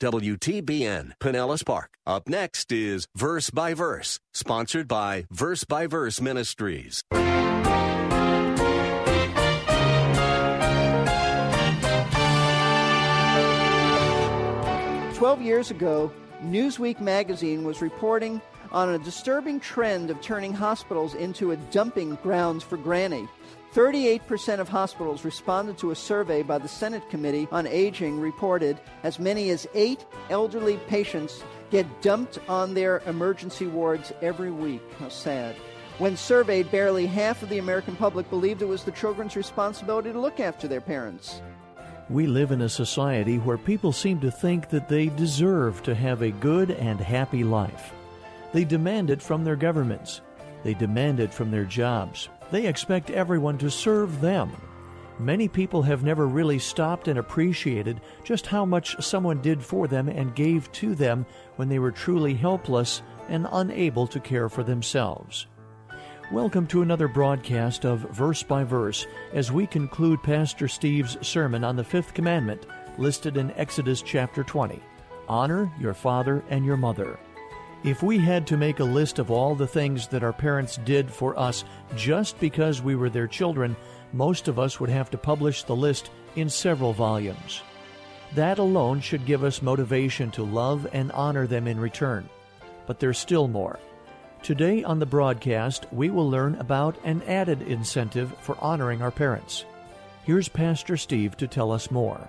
WTBN, Pinellas Park. Up next is Verse by Verse, sponsored by Verse by Verse Ministries. 12 years ago, Newsweek magazine was reporting on a disturbing trend of turning hospitals into a dumping grounds for granny. 38% of hospitals responded to a survey by the Senate Committee on Aging reported as many as eight elderly patients get dumped on their emergency wards every week. How sad. When surveyed, barely half of the American public believed it was the children's responsibility to look after their parents. We live in a society where people seem to think that they deserve to have a good and happy life. They demand it from their governments. They demand it from their jobs. They expect everyone to serve them. Many people have never really stopped and appreciated just how much someone did for them and gave to them when they were truly helpless and unable to care for themselves. Welcome to another broadcast of Verse by Verse as we conclude Pastor Steve's sermon on the fifth commandment listed in Exodus chapter 20 Honor your father and your mother. If we had to make a list of all the things that our parents did for us just because we were their children, most of us would have to publish the list in several volumes. That alone should give us motivation to love and honor them in return. But there's still more. Today on the broadcast, we will learn about an added incentive for honoring our parents. Here's Pastor Steve to tell us more.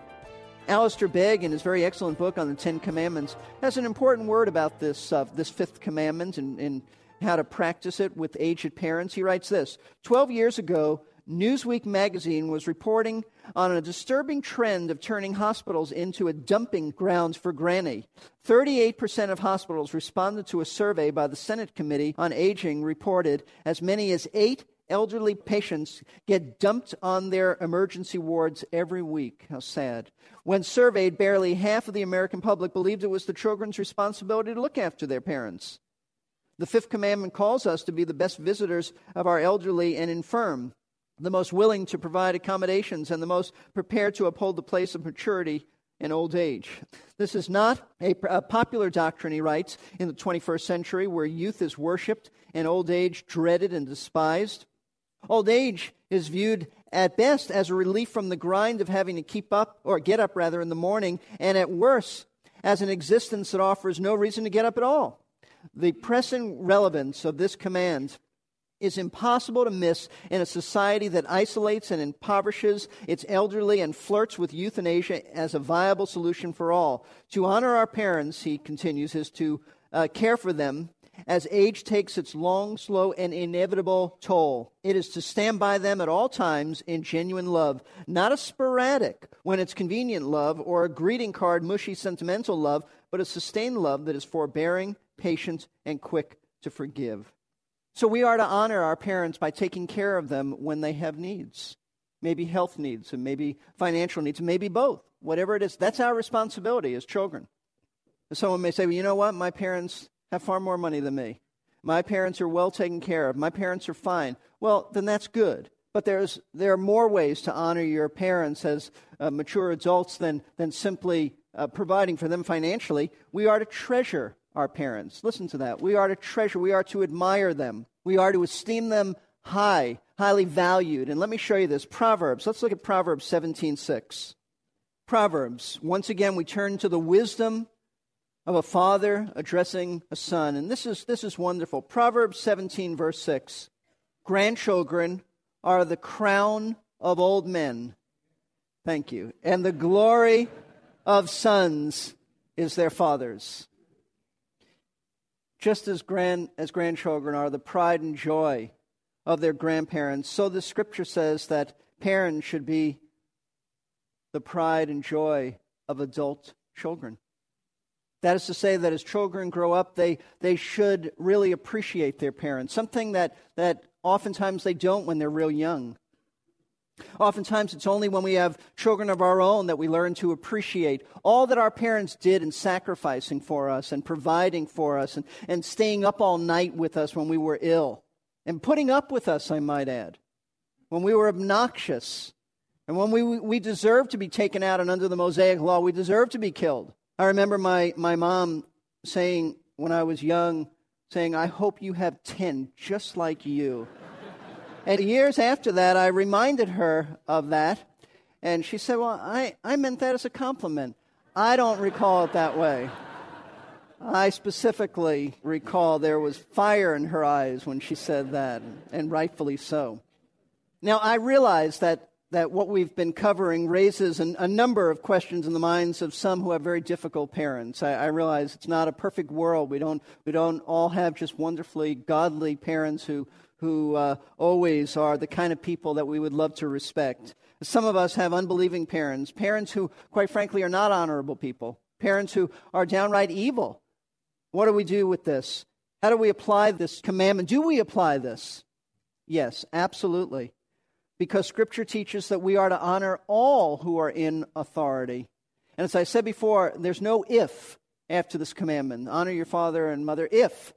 Alistair Begg, in his very excellent book on the Ten Commandments, has an important word about this, uh, this fifth commandment and, and how to practice it with aged parents. He writes this Twelve years ago, Newsweek magazine was reporting on a disturbing trend of turning hospitals into a dumping grounds for granny. 38% of hospitals responded to a survey by the Senate Committee on Aging reported as many as 8 elderly patients get dumped on their emergency wards every week. How sad. When surveyed, barely half of the American public believed it was the children's responsibility to look after their parents. The fifth commandment calls us to be the best visitors of our elderly and infirm the most willing to provide accommodations, and the most prepared to uphold the place of maturity in old age. This is not a, a, popular doctrine, he writes, in the 21st century where youth is worshiped and old age dreaded and despised. Old age is viewed at best as a relief from the grind of having to keep up, or get up rather, in the morning, and at worst, as an existence that offers no reason to get up at all. The pressing relevance of this command is impossible to miss in a society that isolates and impoverishes its elderly and flirts with euthanasia as a viable solution for all. To honor our parents, he continues, is to uh, care for them as age takes its long, slow, and inevitable toll. It is to stand by them at all times in genuine love, not a sporadic, when it's convenient love, or a greeting card, mushy, sentimental love, but a sustained love that is forbearing, patient, and quick to forgive. So we are to honor our parents by taking care of them when they have needs. Maybe health needs, and maybe financial needs, and maybe both. Whatever it is, that's our responsibility as children. Someone may say, well, you know what? My parents have far more money than me. My parents are well taken care of. My parents are fine. Well, then that's good. But there's, there are more ways to honor your parents as uh, mature adults than, than simply uh, providing for them financially. We are to treasure our parents. Listen to that. We are to treasure, we are to admire them, we are to esteem them high, highly valued. And let me show you this. Proverbs. Let's look at Proverbs 17:6. Proverbs. Once again, we turn to the wisdom of a father addressing a son. And this is, this is wonderful. Proverbs 17, verse 6. Grandchildren are the crown of old men. Thank you. And the glory of sons is their fathers just as, grand, as grandchildren are the pride and joy of their grandparents, so the scripture says that parents should be the pride and joy of adult children. That is to say that as children grow up, they, they should really appreciate their parents, something that, that oftentimes they don't when they're real young. Oftentimes, it's only when we have children of our own that we learn to appreciate all that our parents did in sacrificing for us and providing for us and, and staying up all night with us when we were ill and putting up with us, I might add, when we were obnoxious and when we, we deserved to be taken out and under the Mosaic law, we deserved to be killed. I remember my, my mom saying when I was young, saying, I hope you have 10 just like you. and years after that, I reminded her of that. And she said, Well, I, I meant that as a compliment. I don't recall it that way. I specifically recall there was fire in her eyes when she said that, and rightfully so. Now, I realize that that what we've been covering raises an, a number of questions in the minds of some who have very difficult parents. I, I, realize it's not a perfect world. We don't, we don't all have just wonderfully godly parents who, who uh, always are the kind of people that we would love to respect. Some of us have unbelieving parents, parents who, quite frankly, are not honorable people, parents who are downright evil. What do we do with this? How do we apply this commandment? Do we apply this? Yes, absolutely because Scripture teaches that we are to honor all who are in authority. And as I said before, there's no if after this commandment honor your father and mother if.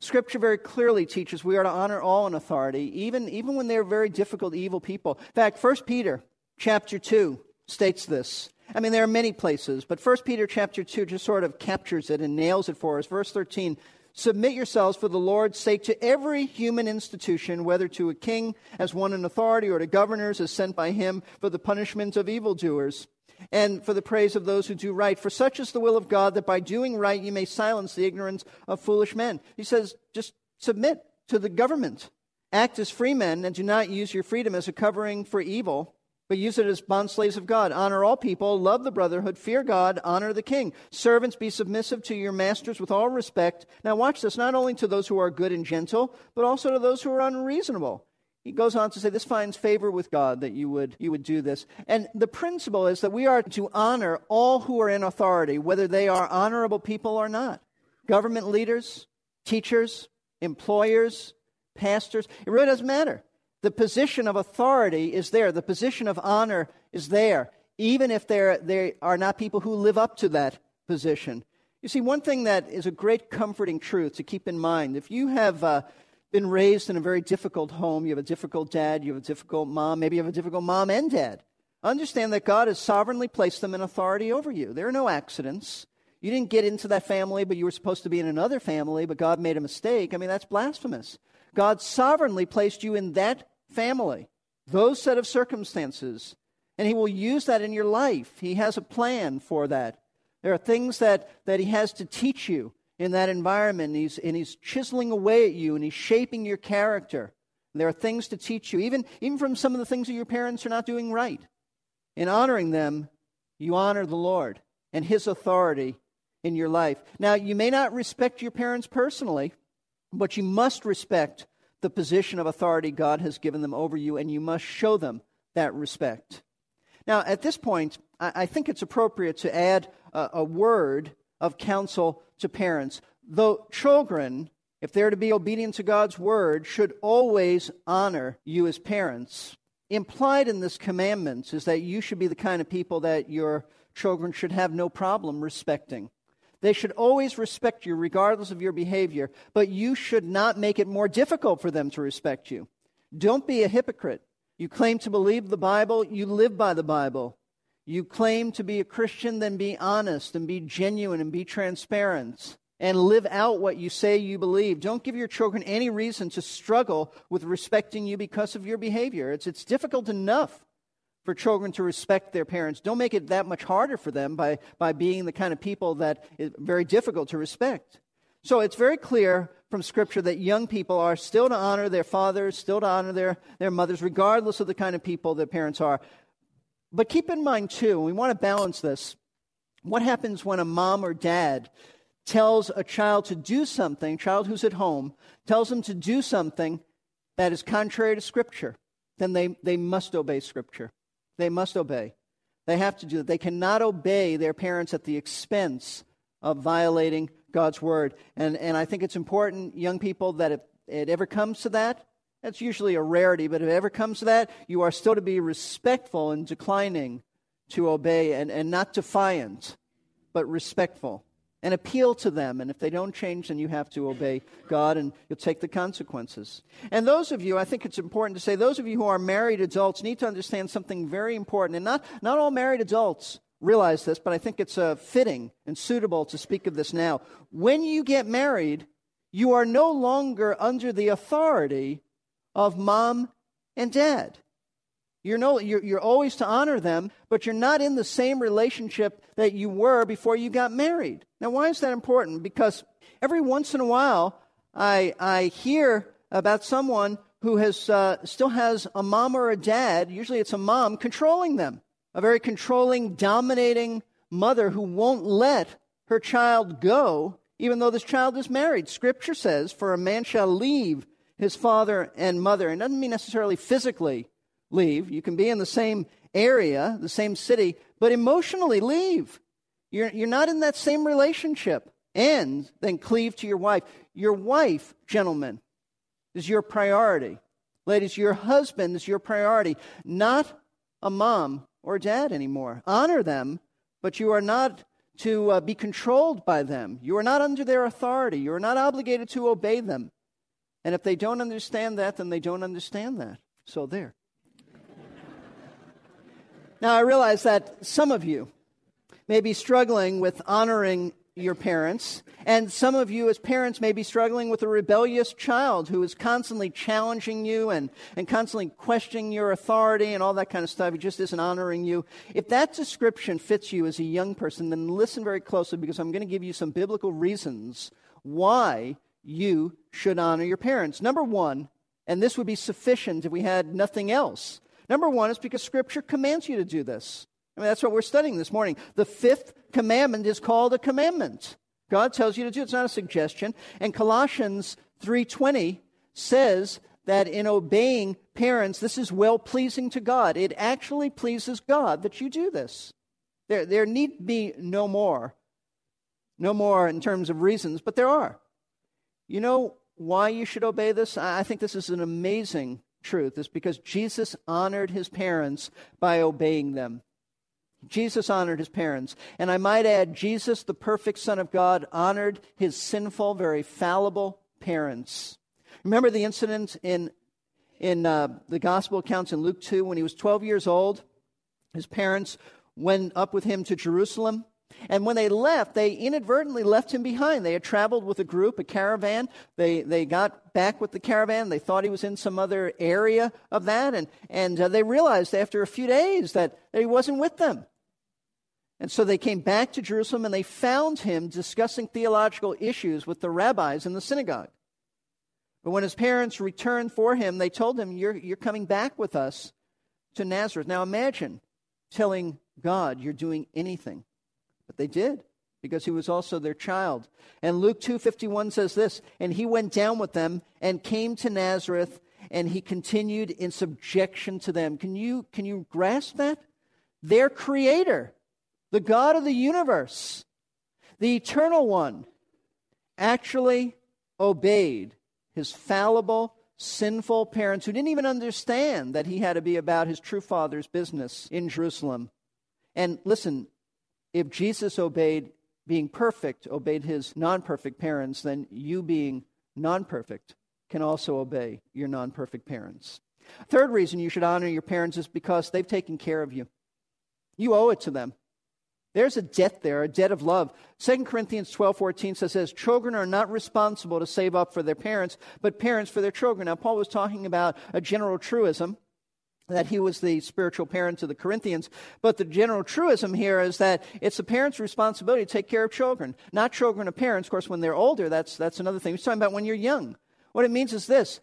Scripture very clearly teaches we are to honor all in authority, even, even when they're very difficult, evil people. In fact, 1 Peter chapter 2 states this. I mean, there are many places, but 1 Peter chapter 2 just sort of captures it and nails it for us. Verse 13 Submit yourselves for the Lord's sake to every human institution, whether to a king as one in authority or to governors as sent by him for the punishment of evildoers and for the praise of those who do right. For such is the will of God that by doing right you may silence the ignorance of foolish men. He says, just submit to the government. Act as free men and do not use your freedom as a covering for evil but use it as bond slaves of God. Honor all people, love the brotherhood, fear God, honor the king. Servants, be submissive to your masters with all respect. Now, watch this not only to those who are good and gentle, but also to those who are unreasonable. He goes on to say, This finds favor with God that you would, you would do this. And the principle is that we are to honor all who are in authority, whether they are honorable people or not. Government leaders, teachers, employers, pastors, it really doesn't matter. The position of authority is there, the position of honor is there, even if there they are not people who live up to that position. You see, one thing that is a great comforting truth to keep in mind if you have uh, been raised in a very difficult home, you have a difficult dad, you have a difficult mom, maybe you have a difficult mom and dad, understand that God has sovereignly placed them in authority over you. There are no accidents. You didn't get into that family, but you were supposed to be in another family, but God made a mistake. I mean, that's blasphemous. God sovereignly placed you in that family, those set of circumstances, and He will use that in your life. He has a plan for that. There are things that, that He has to teach you in that environment, and he's, and he's chiseling away at you, and He's shaping your character. And there are things to teach you, even, even from some of the things that your parents are not doing right. In honoring them, you honor the Lord and His authority in your life. Now, you may not respect your parents personally, but you must respect the position of authority God has given them over you, and you must show them that respect. Now, at this point, I think it's appropriate to add a, a word of counsel to parents. Though children, if they're to be obedient to God's word, should always honor you as parents. Implied in this commandment is that you should be the kind of people that your children should have no problem respecting. They should always respect you regardless of your behavior, but you should not make it more difficult for them to respect you. Don't be a hypocrite. You claim to believe the Bible, you live by the Bible. You claim to be a Christian, then be honest and be genuine and be transparent and live out what you say you believe. Don't give your children any reason to struggle with respecting you because of your behavior. It's, it's difficult enough for children to respect their parents. Don't make it that much harder for them by, by being the kind of people that is very difficult to respect. So it's very clear from Scripture that young people are still to honor their fathers, still to honor their, their mothers, regardless of the kind of people their parents are. But keep in mind, too, we want to balance this. What happens when a mom or dad tells a child to do something, child who's at home, tells them to do something that is contrary to Scripture? Then they, they must obey Scripture. They must obey. They have to do it. They cannot obey their parents at the expense of violating God's word. And, and I think it's important, young people, that if it ever comes to that, that's usually a rarity, but if it ever comes to that, you are still to be respectful and declining to obey and, and not defiant, but respectful. And appeal to them. And if they don't change, then you have to obey God and you'll take the consequences. And those of you, I think it's important to say, those of you who are married adults need to understand something very important. And not, not all married adults realize this, but I think it's uh, fitting and suitable to speak of this now. When you get married, you are no longer under the authority of mom and dad. You're, no, you're, you're always to honor them, but you're not in the same relationship that you were before you got married. Now, why is that important? Because every once in a while, I, I hear about someone who has, uh, still has a mom or a dad, usually it's a mom, controlling them. A very controlling, dominating mother who won't let her child go, even though this child is married. Scripture says, For a man shall leave his father and mother. And doesn't mean necessarily physically leave. You can be in the same area, the same city, but emotionally leave. You're, you're not in that same relationship. And then cleave to your wife. Your wife, gentlemen, is your priority. Ladies, your husband is your priority, not a mom or dad anymore. Honor them, but you are not to uh, be controlled by them. You are not under their authority. You are not obligated to obey them. And if they don't understand that, then they don't understand that. So there. Now, I realize that some of you may be struggling with honoring your parents, and some of you as parents may be struggling with a rebellious child who is constantly challenging you and, and constantly questioning your authority and all that kind of stuff. He just isn't honoring you. If that description fits you as a young person, then listen very closely because I'm going to give you some biblical reasons why you should honor your parents. Number one, and this would be sufficient if we had nothing else. Number one is because Scripture commands you to do this. I mean, that's what we're studying this morning. The fifth commandment is called a commandment. God tells you to do it. It's not a suggestion. And Colossians 3.20 says that in obeying parents, this is well pleasing to God. It actually pleases God that you do this. There, there need be no more. No more in terms of reasons, but there are. You know why you should obey this? I think this is an amazing truth. is because Jesus honored his parents by obeying them. Jesus honored his parents. And I might add, Jesus, the perfect Son of God, honored his sinful, very fallible parents. Remember the incident in, in uh, the gospel accounts in Luke 2 when he was 12 years old? His parents went up with him to Jerusalem. And when they left, they inadvertently left him behind. They had traveled with a group, a caravan. They, they got back with the caravan. They thought he was in some other area of that. And, and uh, they realized after a few days that, he wasn't with them. And so they came back to Jerusalem and they found him discussing theological issues with the rabbis in the synagogue. But when his parents returned for him, they told him, You're, you're coming back with us to Nazareth. Now imagine telling God you're doing anything but they did because he was also their child. And Luke 2:51 says this, and he went down with them and came to Nazareth and he continued in subjection to them. Can you can you grasp that? Their creator, the God of the universe, the eternal one actually obeyed his fallible sinful parents who didn't even understand that he had to be about his true father's business in Jerusalem. And listen, if Jesus obeyed being perfect, obeyed his non perfect parents, then you being non perfect can also obey your non perfect parents. Third reason you should honor your parents is because they've taken care of you. You owe it to them. There's a debt there, a debt of love. 2 Corinthians 12 14 says, says, Children are not responsible to save up for their parents, but parents for their children. Now, Paul was talking about a general truism that he was the spiritual parent to the Corinthians. But the general truism here is that it's the parent's responsibility to take care of children, not children of parents. Of course, when they're older, that's, that's another thing. He's talking about when you're young. What it means is this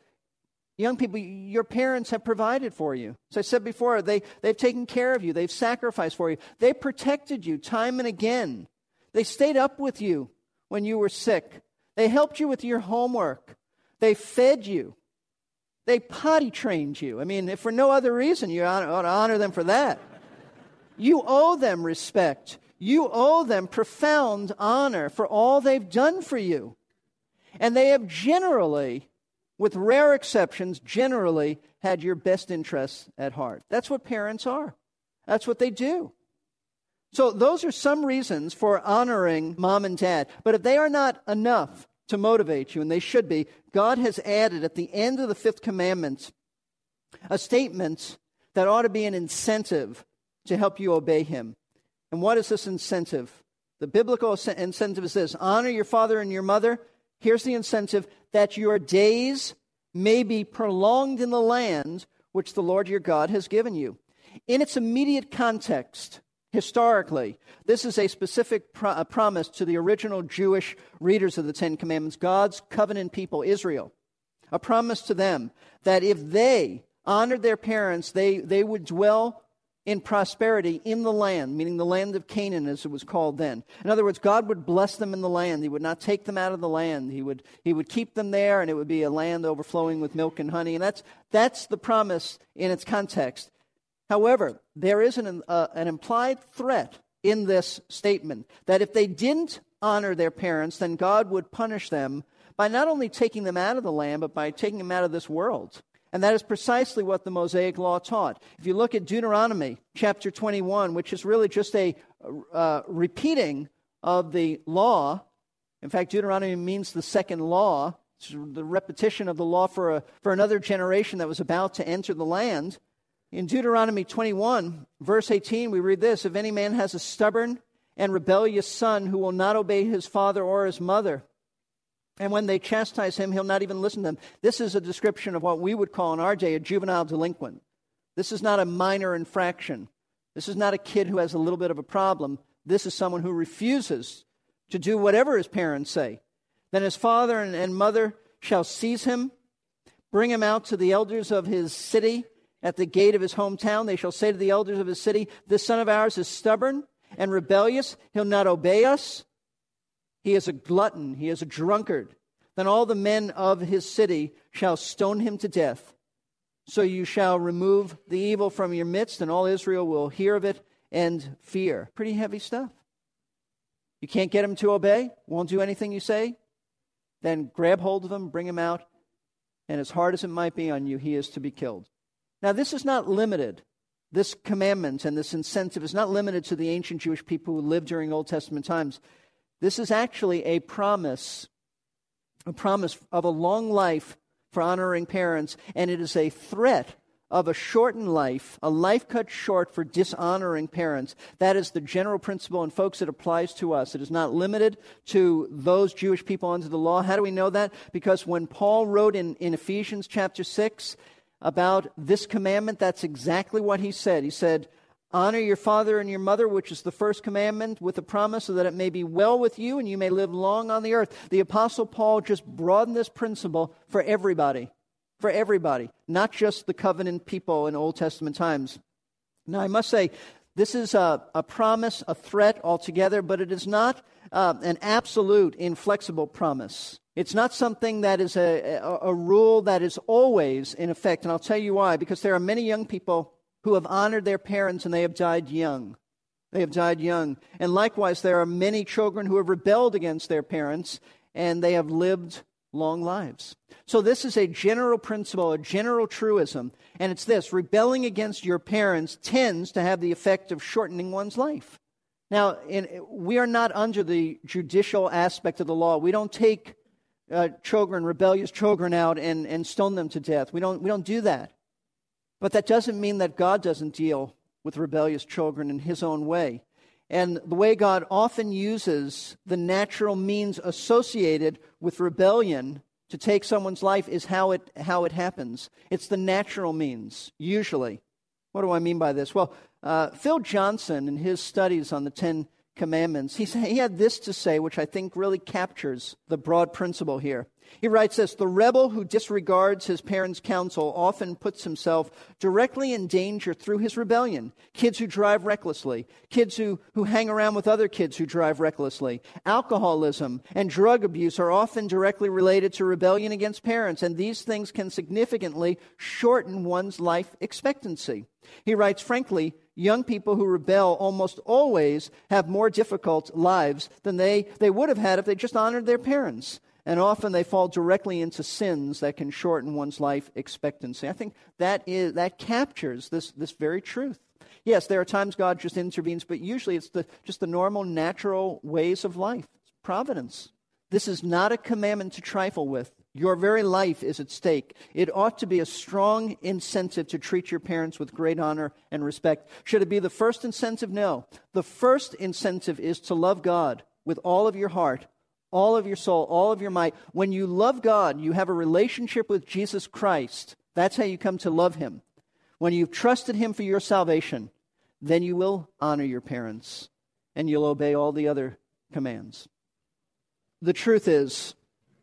young people, your parents have provided for you. As I said before, they, they've taken care of you, they've sacrificed for you, they protected you time and again. They stayed up with you when you were sick, they helped you with your homework, they fed you. They potty trained you. I mean, if for no other reason, you ought to honor them for that. You owe them respect. You owe them profound honor for all they've done for you. And they have generally, with rare exceptions, generally had your best interests at heart. That's what parents are. That's what they do. So, those are some reasons for honoring mom and dad. But if they are not enough to motivate you, and they should be, God has added at the end of the fifth commandment a statement that ought to be an incentive to help you obey Him. And what is this incentive? The biblical incentive is this honor your father and your mother. Here's the incentive that your days may be prolonged in the land which the Lord your God has given you. In its immediate context, historically, this is a specific pro- promise to the original Jewish readers of the Ten Commandments, God's covenant people, Israel. A promise to them that if they honored their parents, they, they would dwell in prosperity in the land, meaning the land of Canaan, as it was called then. In other words, God would bless them in the land. He would not take them out of the land. He would, he would keep them there, and it would be a land overflowing with milk and honey. And that's, that's the promise in its context. However, there is an, uh, an implied threat in this statement that if they didn't honor their parents, then God would punish them by not only taking them out of the land, but by taking them out of this world. And that is precisely what the Mosaic Law taught. If you look at Deuteronomy chapter 21, which is really just a uh, repeating of the law, in fact, Deuteronomy means the second law, it's the repetition of the law for, a, for another generation that was about to enter the land. In Deuteronomy 21, verse 18, we read this If any man has a stubborn and rebellious son who will not obey his father or his mother, and when they chastise him, he'll not even listen to them. This is a description of what we would call in our day a juvenile delinquent. This is not a minor infraction. This is not a kid who has a little bit of a problem. This is someone who refuses to do whatever his parents say. Then his father and, and mother shall seize him, bring him out to the elders of his city at the gate of his hometown. They shall say to the elders of his city, This son of ours is stubborn and rebellious. He'll not obey us. He is a glutton, he is a drunkard. Then all the men of his city shall stone him to death. So you shall remove the evil from your midst, and all Israel will hear of it and fear. Pretty heavy stuff. You can't get him to obey, won't do anything you say? Then grab hold of him, bring him out, and as hard as it might be on you, he is to be killed. Now, this is not limited. This commandment and this incentive is not limited to the ancient Jewish people who lived during Old Testament times. This is actually a promise, a promise of a long life for honoring parents, and it is a threat of a shortened life, a life cut short for dishonoring parents. That is the general principle, and folks, it applies to us. It is not limited to those Jewish people under the law. How do we know that? Because when Paul wrote in, in Ephesians chapter 6 about this commandment, that's exactly what he said. He said, Honor your father and your mother, which is the first commandment, with a promise so that it may be well with you and you may live long on the earth. The Apostle Paul just broadened this principle for everybody, for everybody, not just the covenant people in Old Testament times. Now, I must say, this is a, a promise, a threat altogether, but it is not uh, an absolute, inflexible promise. It's not something that is a, a, a rule that is always in effect. And I'll tell you why. Because there are many young people who have honored their parents and they have died young. They have died young. And likewise, there are many children who have rebelled against their parents and they have lived long lives. So, this is a general principle, a general truism, and it's this rebelling against your parents tends to have the effect of shortening one's life. Now, in, we are not under the judicial aspect of the law. We don't take uh, children, rebellious children, out and, and stone them to death. We don't, we don't do that. But that doesn't mean that God doesn't deal with rebellious children in his own way. And the way God often uses the natural means associated with rebellion to take someone's life is how it, how it happens. It's the natural means, usually. What do I mean by this? Well, uh, Phil Johnson, in his studies on the Ten Commandments, he, he had this to say, which I think really captures the broad principle here. He writes this The rebel who disregards his parents' counsel often puts himself directly in danger through his rebellion. Kids who drive recklessly, kids who, who hang around with other kids who drive recklessly. Alcoholism and drug abuse are often directly related to rebellion against parents, and these things can significantly shorten one's life expectancy. He writes, frankly, young people who rebel almost always have more difficult lives than they, they would have had if they just honored their parents and often they fall directly into sins that can shorten one's life expectancy. I think that is that captures this this very truth. Yes, there are times God just intervenes, but usually it's the just the normal, natural ways of life. It's providence. This is not a commandment to trifle with. Your very life is at stake. It ought to be a strong incentive to treat your parents with great honor and respect. Should it be the first incentive? No. The first incentive is to love God with all of your heart all of your soul, all of your might. When you love God, you have a relationship with Jesus Christ. That's how you come to love Him. When you've trusted Him for your salvation, then you will honor your parents and you'll obey all the other commands. The truth is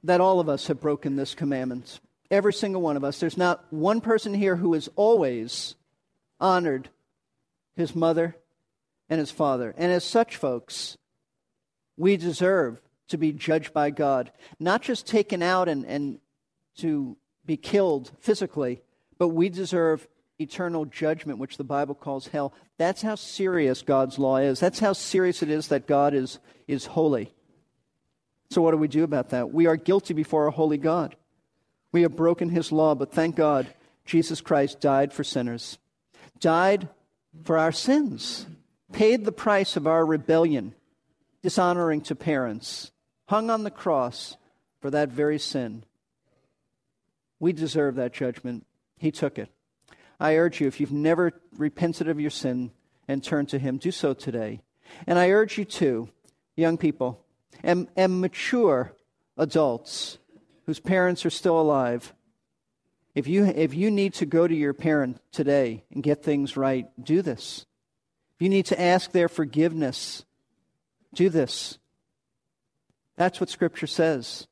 that all of us have broken this commandment. Every single one of us. There's not one person here who has always honored his mother and his father. And as such, folks, we deserve to be judged by God, not just taken out and, and to be killed physically, but we deserve eternal judgment, which the Bible calls hell. That's how serious God's law is. That's how serious it is that God is, is holy. So, what do we do about that? We are guilty before a holy God. We have broken his law, but thank God, Jesus Christ died for sinners, died for our sins, paid the price of our rebellion, dishonoring to parents, hung on the cross for that very sin. We deserve that judgment. He took it. I urge you, if you've never repented of your sin and turned to Him, do so today. And I urge you too, young people and, and mature adults whose parents are still alive. If you, if you need to go to your parent today and get things right, do this. If you need to ask their forgiveness, do this. That's what Scripture says.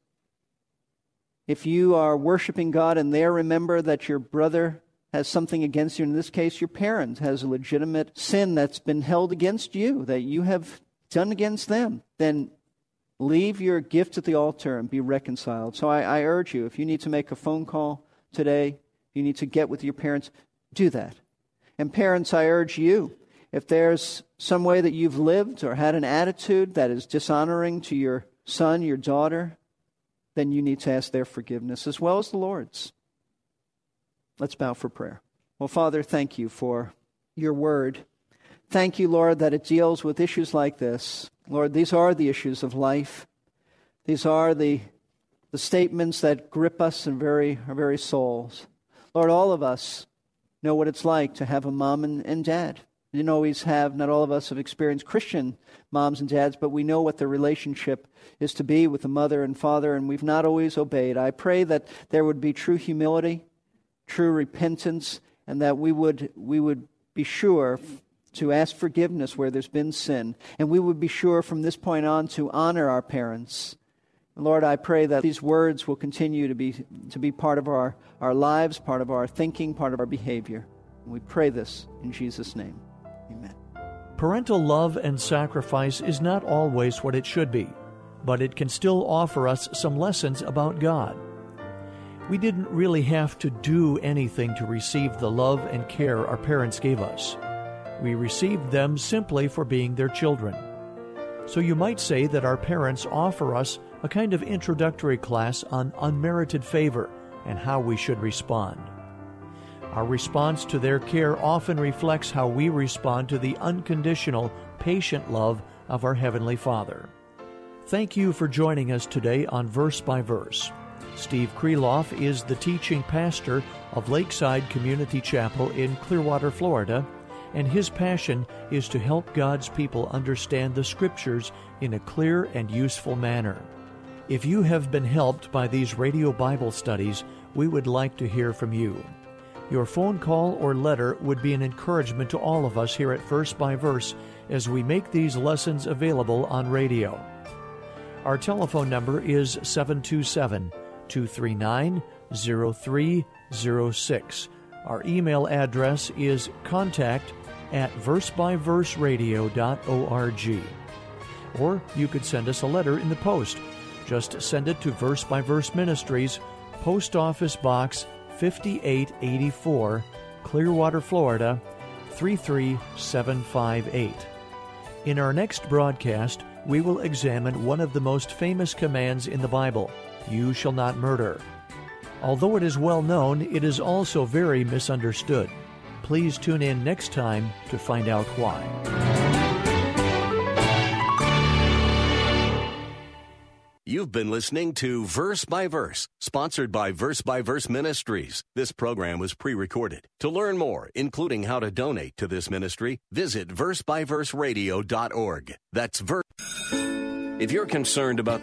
If you are worshiping God and there remember that your brother has something against you, in this case, your parent has a legitimate sin that's been held against you, that you have done against them, then leave your gift at the altar and be reconciled. So I, I urge you, if you need to make a phone call today, you need to get with your parents, do that. And parents, I urge you, if there's some way that you've lived or had an attitude that is dishonoring to your son, your daughter, then you need to ask their forgiveness as well as the Lord's. Let's bow for prayer. Well, Father, thank you for your word. Thank you, Lord, that it deals with issues like this. Lord, these are the issues of life. These are the, the statements that grip us in very, our very souls. Lord, all of us know what it's like to have a mom and, and dad didn't always have, not all of us have experienced Christian moms and dads, but we know what the relationship is to be with the mother and father, and we've not always obeyed. I pray that there would be true humility, true repentance, and that we would, we would be sure to ask forgiveness where there's been sin. And we would be sure from this point on to honor our parents. Lord, I pray that these words will continue to be, to be part of our, our lives, part of our thinking, part of our behavior. We pray this in Jesus' name. Amen. Parental love and sacrifice is not always what it should be, but it can still offer us some lessons about God. We didn't really have to do anything to receive the love and care our parents gave us. We received them simply for being their children. So you might say that our parents offer us a kind of introductory class on unmerited favor and how we should respond. Our response to their care often reflects how we respond to the unconditional, patient love of our Heavenly Father. Thank you for joining us today on Verse by Verse. Steve Kreloff is the teaching pastor of Lakeside Community Chapel in Clearwater, Florida, and his passion is to help God's people understand the Scriptures in a clear and useful manner. If you have been helped by these radio Bible studies, we would like to hear from you. Your phone call or letter would be an encouragement to all of us here at Verse by Verse as we make these lessons available on radio. Our telephone number is 727 239 0306. Our email address is contact at versebyverseradio.org. Or you could send us a letter in the post. Just send it to Verse by Verse Ministries, Post Office Box 5884, Clearwater, Florida 33758. In our next broadcast, we will examine one of the most famous commands in the Bible You shall not murder. Although it is well known, it is also very misunderstood. Please tune in next time to find out why. You've been listening to Verse by Verse, sponsored by Verse by Verse Ministries. This program was pre recorded. To learn more, including how to donate to this ministry, visit versebyverseradio.org. That's verse. If you're concerned about